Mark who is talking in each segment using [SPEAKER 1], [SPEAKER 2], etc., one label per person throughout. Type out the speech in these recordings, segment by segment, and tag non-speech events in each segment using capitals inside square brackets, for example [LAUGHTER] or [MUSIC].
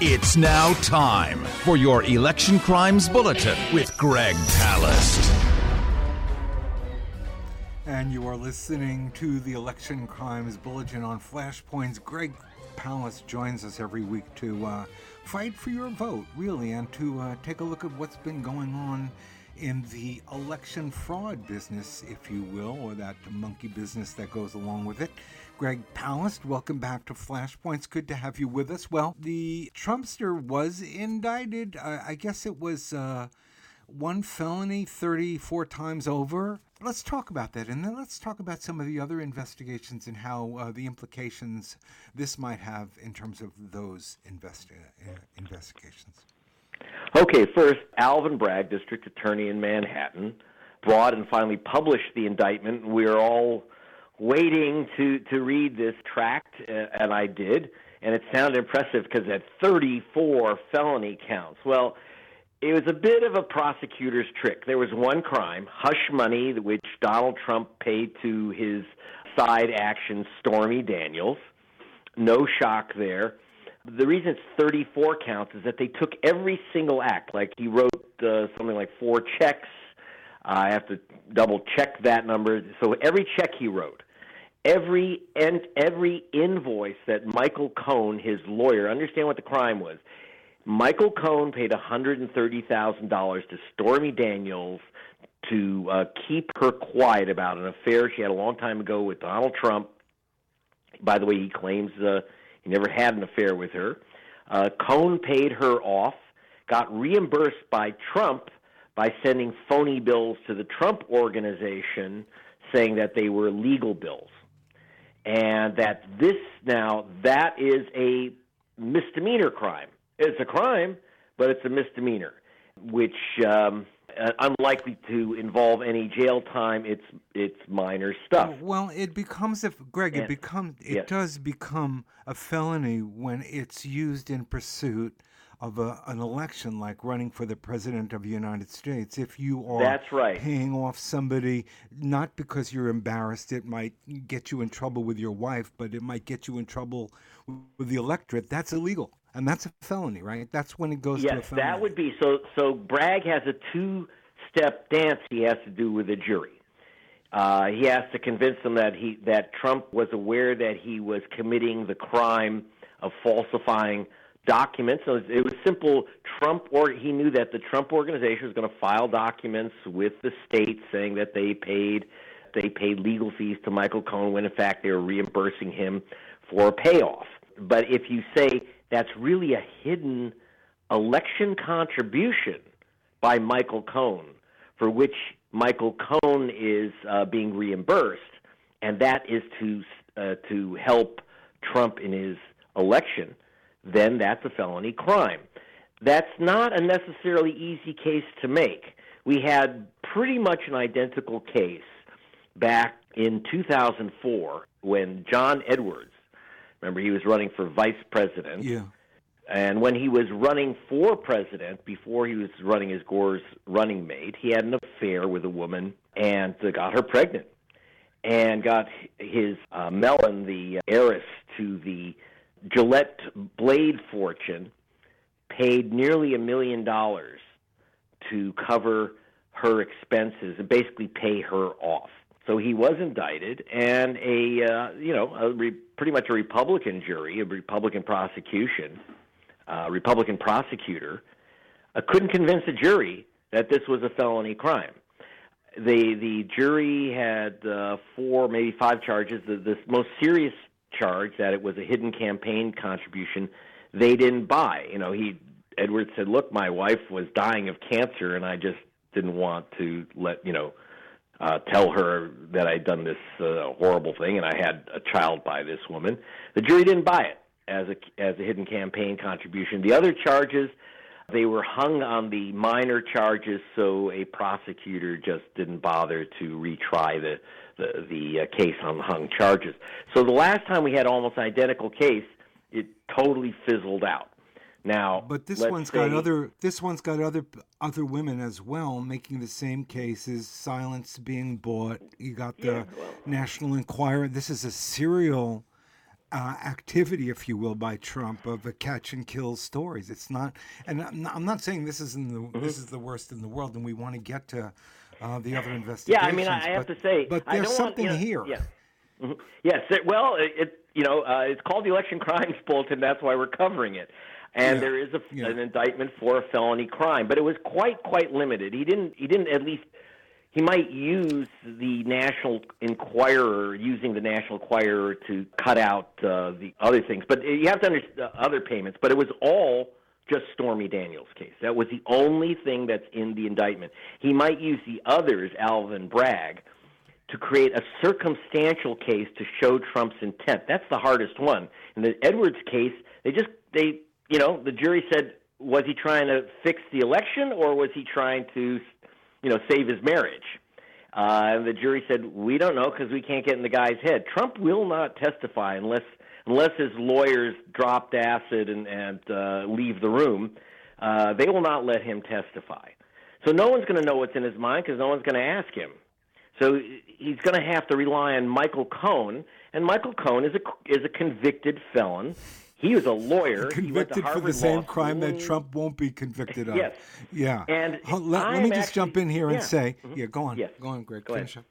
[SPEAKER 1] It's now time for your Election Crimes Bulletin with Greg Palast.
[SPEAKER 2] And you are listening to the Election Crimes Bulletin on Flashpoints. Greg Palast joins us every week to uh, fight for your vote, really, and to uh, take a look at what's been going on in the election fraud business, if you will, or that monkey business that goes along with it. Greg Palast, welcome back to Flashpoints. Good to have you with us. Well, the Trumpster was indicted. Uh, I guess it was uh, one felony 34 times over. Let's talk about that, and then let's talk about some of the other investigations and how uh, the implications this might have in terms of those investi- uh, investigations.
[SPEAKER 3] Okay, first, Alvin Bragg, District Attorney in Manhattan, brought and finally published the indictment. We're all waiting to to read this tract, uh, and I did, and it sounded impressive because it had 34 felony counts. Well, it was a bit of a prosecutor's trick. There was one crime, hush money, which Donald Trump paid to his side action Stormy Daniels. No shock there. The reason it's 34 counts is that they took every single act. Like he wrote uh, something like four checks. I have to double check that number. So every check he wrote, every and every invoice that Michael Cohen, his lawyer, understand what the crime was. Michael Cohen paid $130,000 to Stormy Daniels to uh, keep her quiet about an affair she had a long time ago with Donald Trump. By the way, he claims uh, he never had an affair with her. Uh, Cohen paid her off, got reimbursed by Trump by sending phony bills to the Trump organization saying that they were legal bills and that this now that is a misdemeanor crime. It's a crime, but it's a misdemeanor, which um, uh, unlikely to involve any jail time. It's it's minor stuff.
[SPEAKER 2] Well, it becomes if Greg,
[SPEAKER 3] And-
[SPEAKER 2] it becomes it
[SPEAKER 3] yes.
[SPEAKER 2] does become a felony when it's used in pursuit of a, an election, like running for the president of the United States. If you are
[SPEAKER 3] That's right.
[SPEAKER 2] paying off somebody, not because you're embarrassed, it might get you in trouble with your wife, but it might get you in trouble with the electorate. That's illegal, and that's a felony, right? That's when it goes to a
[SPEAKER 3] Yes,
[SPEAKER 2] felony.
[SPEAKER 3] that would be so. So Bragg has a two-step dance he has to do with the jury. Uh, he has to convince them that he that Trump was aware that he was committing the crime of falsifying documents. It was simple. Trump or he knew that the Trump organization was going to file documents with the state saying that they paid they paid legal fees to Michael Cohen when in fact they were reimbursing him for a payoff. But if you say that's really a hidden election contribution by Michael Cohen, for which Michael Cohen is uh, being reimbursed, and that is to uh, to help Trump in his election, then that's a felony crime. That's not a necessarily easy case to make. We had pretty much an identical case back in 2004 when John Edwards, remember he was running for vice president,
[SPEAKER 2] yeah.
[SPEAKER 3] and when he was running for president, before he was running as Gore's running mate, he had an affair with a woman and got her pregnant, and got his uh, Mellon, the heiress to the Gillette blade fortune, paid nearly a million dollars to cover her expenses and basically pay her off. So he was indicted, and a uh, you know a re- pretty much a Republican jury, a Republican prosecution, uh, Republican prosecutor, uh, couldn't convince the jury that this was a felony crime. The the jury had uh, four, maybe five charges. The, the most serious charge that it was a hidden campaign contribution, they didn't buy. You know, he Edwards said, "Look, my wife was dying of cancer, and I just didn't want to let you know." uh, tell her that I'd done this uh, horrible thing and I had a child by this woman. The jury didn't buy it as a as a hidden campaign contribution. The other charges, they were hung on the minor charges, so a prosecutor just didn't bother to retry the the, the uh, case on the hung charges. So the last time we had almost identical case, it totally fizzled out. Now,
[SPEAKER 2] But this one's got other. This one's got other other women as well making the same cases. Silence being bought. You got the
[SPEAKER 3] Yeah, well-
[SPEAKER 2] National Enquirer. This is a serial uh, activity, if you will, by Trump of a catch and kill stories. It's not, and I'm not, I'm not saying this is in the
[SPEAKER 3] Mm-hmm.
[SPEAKER 2] this is the worst in the world, and we want to get to uh, the other investigations.
[SPEAKER 3] Yeah, I mean, I have to say,
[SPEAKER 2] but
[SPEAKER 3] I
[SPEAKER 2] there's
[SPEAKER 3] don't
[SPEAKER 2] something
[SPEAKER 3] want, you know,
[SPEAKER 2] here.
[SPEAKER 3] Yeah. Mhm. Yes. It, well, it, it you know uh, it's called the Election Crimes Bulletin. That's why we're covering it. And
[SPEAKER 2] Yeah,
[SPEAKER 3] there is a,
[SPEAKER 2] yeah.
[SPEAKER 3] an indictment for a felony crime, but it was quite quite limited. He didn't he didn't at least he might use the National Enquirer, using the National Enquirer to cut out uh, the other things. But you have to understand uh, other payments. But it was all just Stormy Daniels' case. That was the only thing that's in the indictment. He might use the others, Alvin Bragg, to create a circumstantial case to show Trump's intent. That's the hardest one. In the Edwards case, they just they you know the jury said was he trying to fix the election or was he trying to you know save his marriage? Uh, and the jury said we don't know because we can't get in the guy's head. Trump will not testify unless unless his lawyers dropped acid and, and uh, leave the room. Uh, they will not let him testify. So no one's going to know what's in his mind because no one's going to ask him. So he's going to have to rely on Michael Cohen, and Michael Cohen is a is a convicted felon. He was a lawyer.
[SPEAKER 2] Convicted for the same crime that Trump won't be convicted of.
[SPEAKER 3] Yes.
[SPEAKER 2] Yeah.
[SPEAKER 3] And
[SPEAKER 2] let, let me just jump in here and
[SPEAKER 3] yeah.
[SPEAKER 2] say,
[SPEAKER 3] Mhm.
[SPEAKER 2] yeah, go on.
[SPEAKER 3] Yes.
[SPEAKER 2] Go on, Greg.
[SPEAKER 3] Go ahead.
[SPEAKER 2] Up.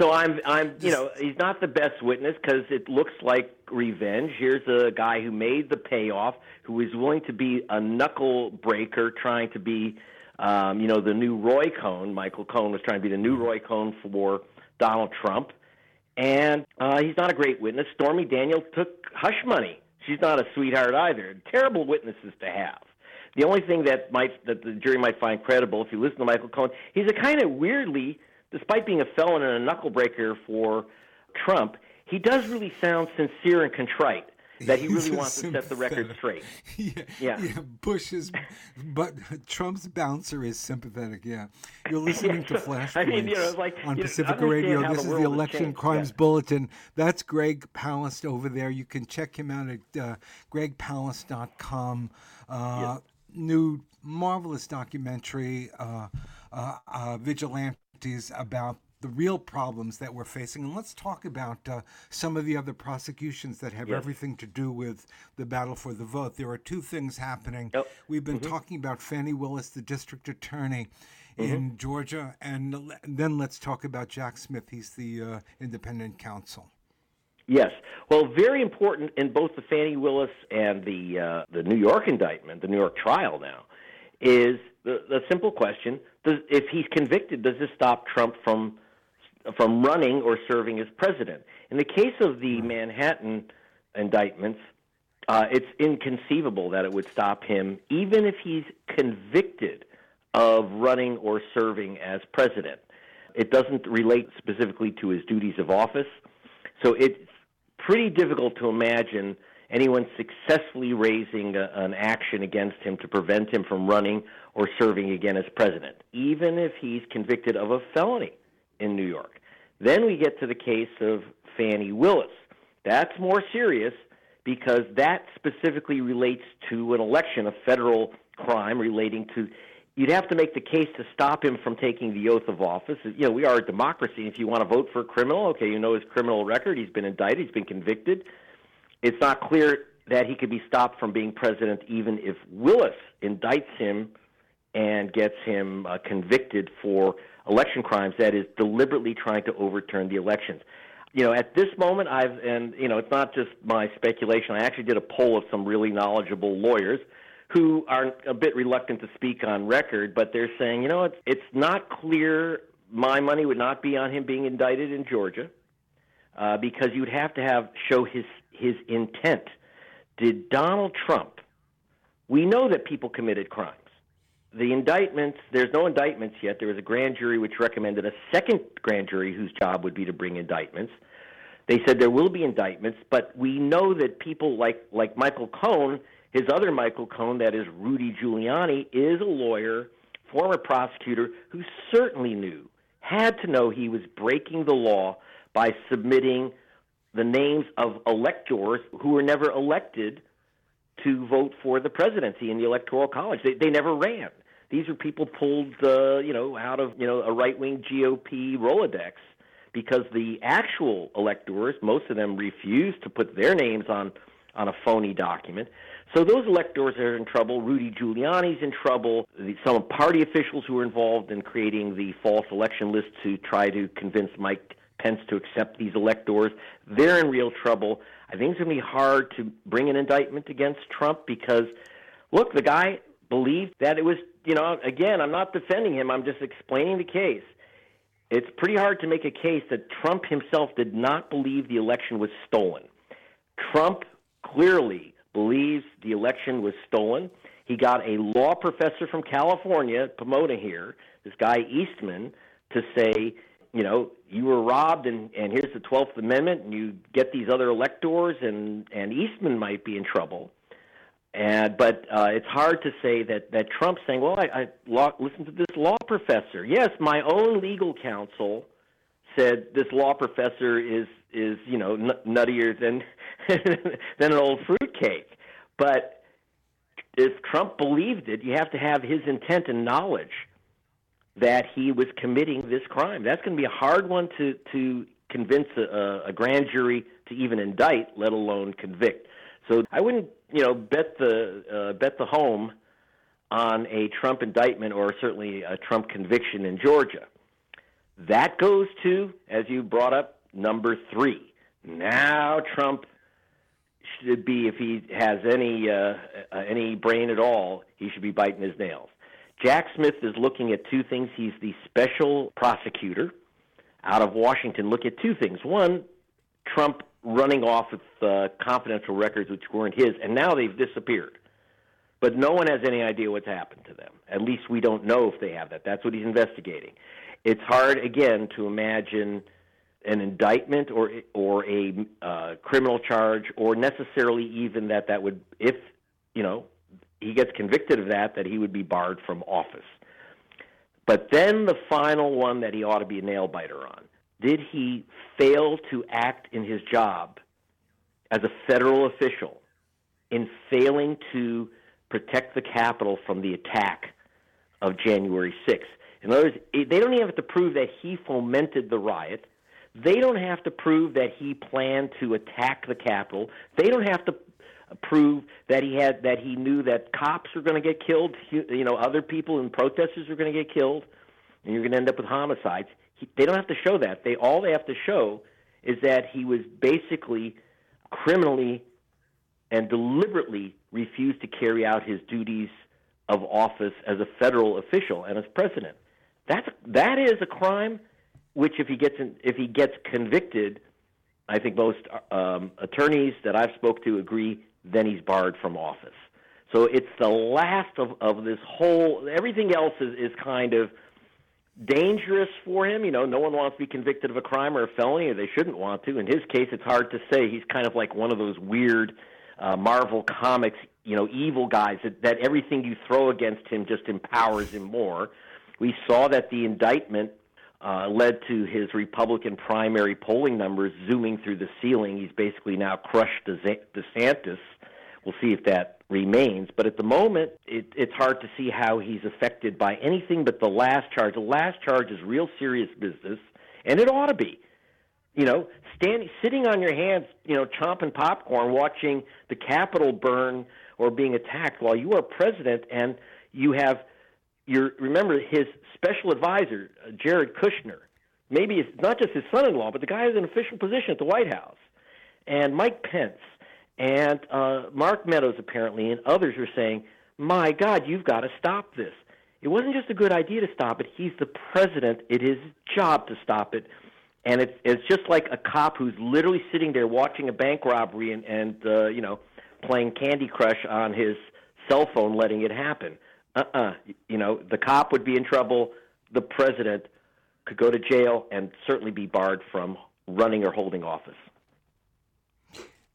[SPEAKER 3] So I'm, I'm, you know, he's not the best witness because it looks like revenge. Here's a guy who made the payoff, who is willing to be a knuckle breaker, trying to be, um, you know, the new Roy Cohn. Michael Cohn was trying to be the new Roy Cohn for Donald Trump, and uh, he's not a great witness. Stormy Daniels took hush money. She's not a sweetheart either. Terrible witnesses to have. The only thing that might that the jury might find credible, if you listen to Michael Cohen, he's a kind of weirdly, despite being a felon and a knuckle breaker for Trump, he does really sound sincere and contrite that he [LAUGHS] really wants to set the record straight.
[SPEAKER 2] yeah,
[SPEAKER 3] Yeah.
[SPEAKER 2] yeah. Bush is, but Trump's bouncer is sympathetic. Yeah, you're listening to Flashpoints
[SPEAKER 3] I mean, you know, like,
[SPEAKER 2] on Pacifica Radio. This
[SPEAKER 3] the
[SPEAKER 2] is the Election
[SPEAKER 3] changed.
[SPEAKER 2] Crimes
[SPEAKER 3] Yeah.
[SPEAKER 2] Bulletin. That's Greg Palast over there. You can check him out at uh, gregpalast.com. Uh, New marvelous documentary, uh, uh, uh, Vigilantes, about the real problems that we're facing. And let's talk about uh, some of the other prosecutions that have
[SPEAKER 3] Yes.
[SPEAKER 2] everything to do with the battle for the vote. There are two things happening.
[SPEAKER 3] Yep.
[SPEAKER 2] We've been
[SPEAKER 3] Mm-hmm.
[SPEAKER 2] talking about Fani Willis, the district attorney
[SPEAKER 3] Mm-hmm.
[SPEAKER 2] in Georgia, and then let's talk about Jack Smith. He's the uh, independent counsel.
[SPEAKER 3] Yes. Well, very important in both the Fani Willis and the uh, the New York indictment, the New York trial now, is the, the simple question: does, If he's convicted, does this stop Trump from from running or serving as president? In the case of the Manhattan indictments, uh, it's inconceivable that it would stop him, even if he's convicted of running or serving as president. It doesn't relate specifically to his duties of office. So it's pretty difficult to imagine anyone successfully raising a, an action against him to prevent him from running or serving again as president, even if he's convicted of a felony in New York. Then we get to the case of Fani Willis. That's more serious because that specifically relates to an election, a federal crime relating to. You'd have to make the case to stop him from taking the oath of office. You know, we are a democracy. If you want to vote for a criminal, okay, you know his criminal record. He's been indicted. He's been convicted. It's not clear that he could be stopped from being president even if Willis indicts him and gets him uh, convicted for election crimes. That is deliberately trying to overturn the elections. You know, at this moment, I've and you know, it's not just my speculation. I actually did a poll of some really knowledgeable lawyers who are a bit reluctant to speak on record, but they're saying, you know, it's it's not clear. My money would not be on him being indicted in Georgia uh, because you'd have to have show his his intent. Did Donald Trump? We know that people committed crimes. The indictments, there's no indictments yet. There was a grand jury which recommended a second grand jury whose job would be to bring indictments. They said there will be indictments, but we know that people like like Michael Cohen, his other Michael Cohen, that is Rudy Giuliani, is a lawyer, former prosecutor who certainly knew, had to know he was breaking the law by submitting the names of electors who were never elected to vote for the presidency in the electoral college. They they never ran. These are people pulled, uh, you know, out of you know a right wing GOP Rolodex because the actual electors, most of them refuse to put their names on on a phony document. So those electors are in trouble. Rudy Giuliani's in trouble. The, some party officials who were involved in creating the false election list to try to convince Mike Pence to accept these electors, they're in real trouble. I think it's going to be hard to bring an indictment against Trump because, look, the guy believed that it was, you know, again, I'm not defending him, I'm just explaining the case. It's pretty hard to make a case that Trump himself did not believe the election was stolen. Trump clearly believes the election was stolen. He got a law professor from California, Pomona here, this guy Eastman, to say, you know, you were robbed, and, and here's the 12th Amendment, and you get these other electors, and, and Eastman might be in trouble. And but uh, it's hard to say that that Trump's saying, "Well, I, I law, listened to this law professor." Yes, my own legal counsel said this law professor is is you know n- nuttier than [LAUGHS] than an old fruitcake. But if Trump believed it, you have to have his intent and knowledge that he was committing this crime. That's going to be a hard one to to convince a, a grand jury to even indict, let alone convict. So I wouldn't, you know, bet the uh, bet the home on a Trump indictment or certainly a Trump conviction in Georgia. That goes to, as you brought up, number three. Now Trump should be, if he has any uh, uh, any brain at all, he should be biting his nails. Jack Smith is looking at two things. He's the special prosecutor out of Washington. Look at two things. One, Trump running off with uh, confidential records which weren't his, and now they've disappeared. But no one has any idea what's happened to them. At least we don't know if they have that. That's what he's investigating. It's hard, again, to imagine an indictment or or a uh, criminal charge, or necessarily even that that would, if you know, he gets convicted of that, that he would be barred from office. But then the final one that he ought to be a nail biter on did he fail to act in his job as a federal official in failing to protect the Capitol from the attack of January 6th? In other words, they don't even have to prove that he fomented the riot. They don't have to prove that he planned to attack the Capitol. They don't have to prove that he had that he knew that cops were going to get killed. You know, other people and protesters were going to get killed, and you're going to end up with homicides. He, they don't have to show that. They all they have to show is that he was basically criminally and deliberately refused to carry out his duties of office as a federal official and as president. That's that is a crime, which if he gets in, if he gets convicted, I think most um, attorneys that I've spoke to agree. Then he's barred from office. So it's the last of, of this whole. Everything else is, is kind of dangerous for him. You know, no one wants to be convicted of a crime or a felony, or they shouldn't want to. In his case, it's hard to say. He's kind of like one of those weird uh, Marvel comics, you know, evil guys that, that everything you throw against him just empowers him more. We saw that the indictment uh, led to his Republican primary polling numbers zooming through the ceiling. He's basically now crushed DeSantis. We'll see if that remains. But at the moment, it, it's hard to see how he's affected by anything but the last charge. The last charge is real serious business, and it ought to be. You know, standing, sitting on your hands, you know, chomping popcorn, watching the Capitol burn or being attacked while you are president, and you have your remember his special advisor, Jared Kushner. Maybe it's not just his son-in-law, but the guy has an official position at the White House, and Mike Pence and uh, Mark Meadows, apparently, and others were saying, my God, you've got to stop this. It wasn't just a good idea to stop it. He's the president. It is his job to stop it. And it's, it's just like a cop who's literally sitting there watching a bank robbery and, and uh, you know, playing Candy Crush on his cell phone, letting it happen. Uh-uh. You know, the cop would be in trouble. The president could go to jail and certainly be barred from running or holding office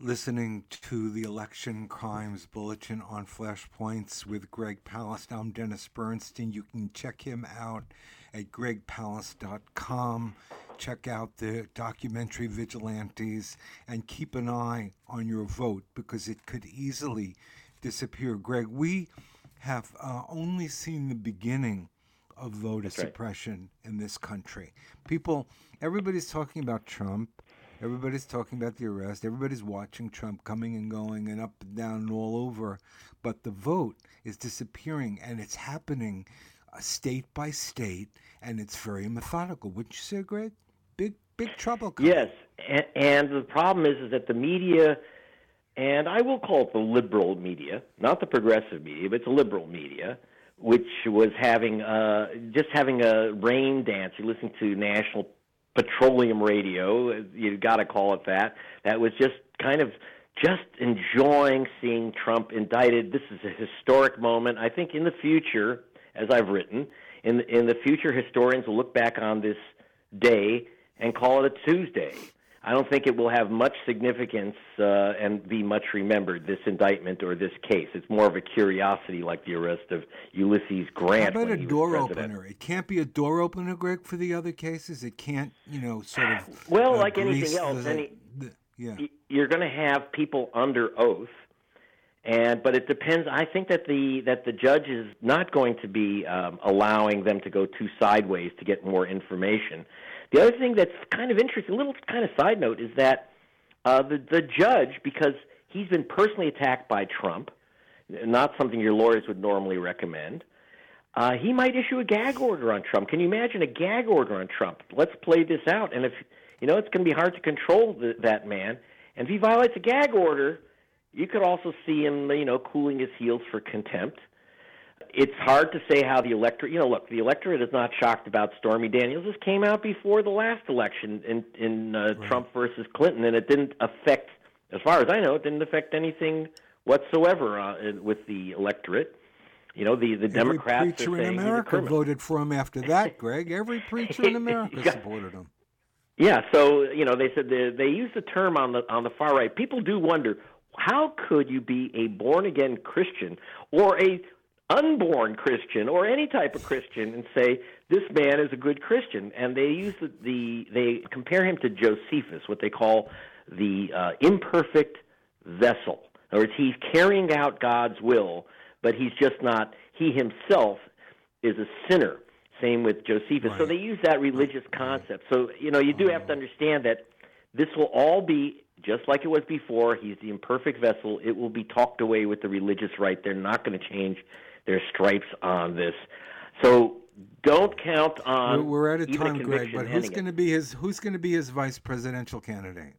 [SPEAKER 2] listening to the Election Crimes Bulletin on Flashpoints with Greg Palast. I'm Dennis Bernstein. You can check him out at gregpalast.com. Check out the documentary Vigilantes and keep an eye on your vote because it could easily disappear. Greg, we have uh, only seen the beginning of voter
[SPEAKER 3] That's right.
[SPEAKER 2] suppression in this country. People, everybody's talking about Trump. Everybody's talking about the arrest. Everybody's watching Trump coming and going and up and down and all over. But the vote is disappearing and it's happening uh, state by state and it's very methodical. Wouldn't you say, Greg? Big, big trouble. coming.
[SPEAKER 3] Yes, and, and the problem is, is that the media, and I will call it the liberal media, not the progressive media, but it's a liberal media, which was having uh, just having a rain dance. You listen to national petroleum radio. You've got to call it that. That was just kind of just enjoying seeing Trump indicted. This is a historic moment. I think in the future, as I've written, in in the future, historians will look back on this day and call it a Tuesday. I don't think it will have much significance uh, and be much remembered. This indictment or this case, it's more of a curiosity, like the arrest of Ulysses Grant.
[SPEAKER 2] How
[SPEAKER 3] about
[SPEAKER 2] a door opener? It can't be a door opener, Greg, for the other cases. It can't, you know, sort of.
[SPEAKER 3] Well,
[SPEAKER 2] uh,
[SPEAKER 3] like anything else,
[SPEAKER 2] the-
[SPEAKER 3] any-
[SPEAKER 2] the- yeah.
[SPEAKER 3] you're going to have people under oath and but it depends i think that the that the judge is not going to be um, allowing them to go too sideways to get more information the other thing that's kind of interesting a little kind of side note is that uh, the the judge because he's been personally attacked by trump not something your lawyers would normally recommend uh, he might issue a gag order on Trump. Can you imagine a gag order on Trump? Let's play this out. And if you know, it's going to be hard to control the, that man. And if he violates a gag order, you could also see him, you know, cooling his heels for contempt. It's hard to say how the electorate. You know, look, the electorate is not shocked about Stormy Daniels. This came out before the last election in in uh, Trump versus Clinton, and it didn't affect, as far as I know, it didn't affect anything whatsoever uh, with the electorate. You know, the the Democrats
[SPEAKER 2] Every preacher in America voted for him after that, [LAUGHS] Greg. Every preacher in America
[SPEAKER 3] Yeah.
[SPEAKER 2] supported him.
[SPEAKER 3] Yeah, so you know they said they, they use the term on the on the far right. People do wonder how could you be a born again Christian or a unborn Christian or any type of Christian and say this man is a good Christian? And they use the, the they compare him to Josephus, what they call the uh, imperfect vessel. In other words, he's carrying out God's will, but he's just not. He himself is a sinner. Same with Josephus. So they use that religious concept. So you know, you do have to understand that this will all be just like it was before. He's the imperfect vessel. It will be talked away with the religious right. They're not going to change their stripes on this. So don't count on.
[SPEAKER 2] We're, we're out of
[SPEAKER 3] a
[SPEAKER 2] time, Greg. But who's going to be his Who's going to be his vice presidential candidate?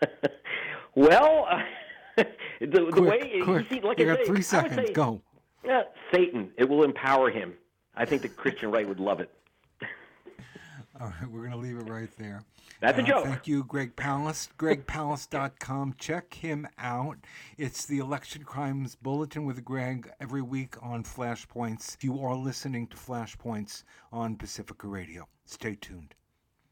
[SPEAKER 2] [LAUGHS]
[SPEAKER 3] well, [LAUGHS] the, the
[SPEAKER 2] Quick,
[SPEAKER 3] way
[SPEAKER 2] quick.
[SPEAKER 3] you see, like
[SPEAKER 2] you
[SPEAKER 3] I
[SPEAKER 2] got
[SPEAKER 3] say,
[SPEAKER 2] three seconds.
[SPEAKER 3] say,
[SPEAKER 2] Go.
[SPEAKER 3] uh, Satan. It will empower him. I think the Christian right would love it. [LAUGHS]
[SPEAKER 2] All right, we're going to leave it right there.
[SPEAKER 3] That's a
[SPEAKER 2] Uh,
[SPEAKER 3] joke.
[SPEAKER 2] Thank you, Greg Palast. GregPalast.com. Check him out. It's the Election Crimes Bulletin with Greg every week on Flashpoints. You are listening to Flashpoints on Pacifica Radio. Stay tuned.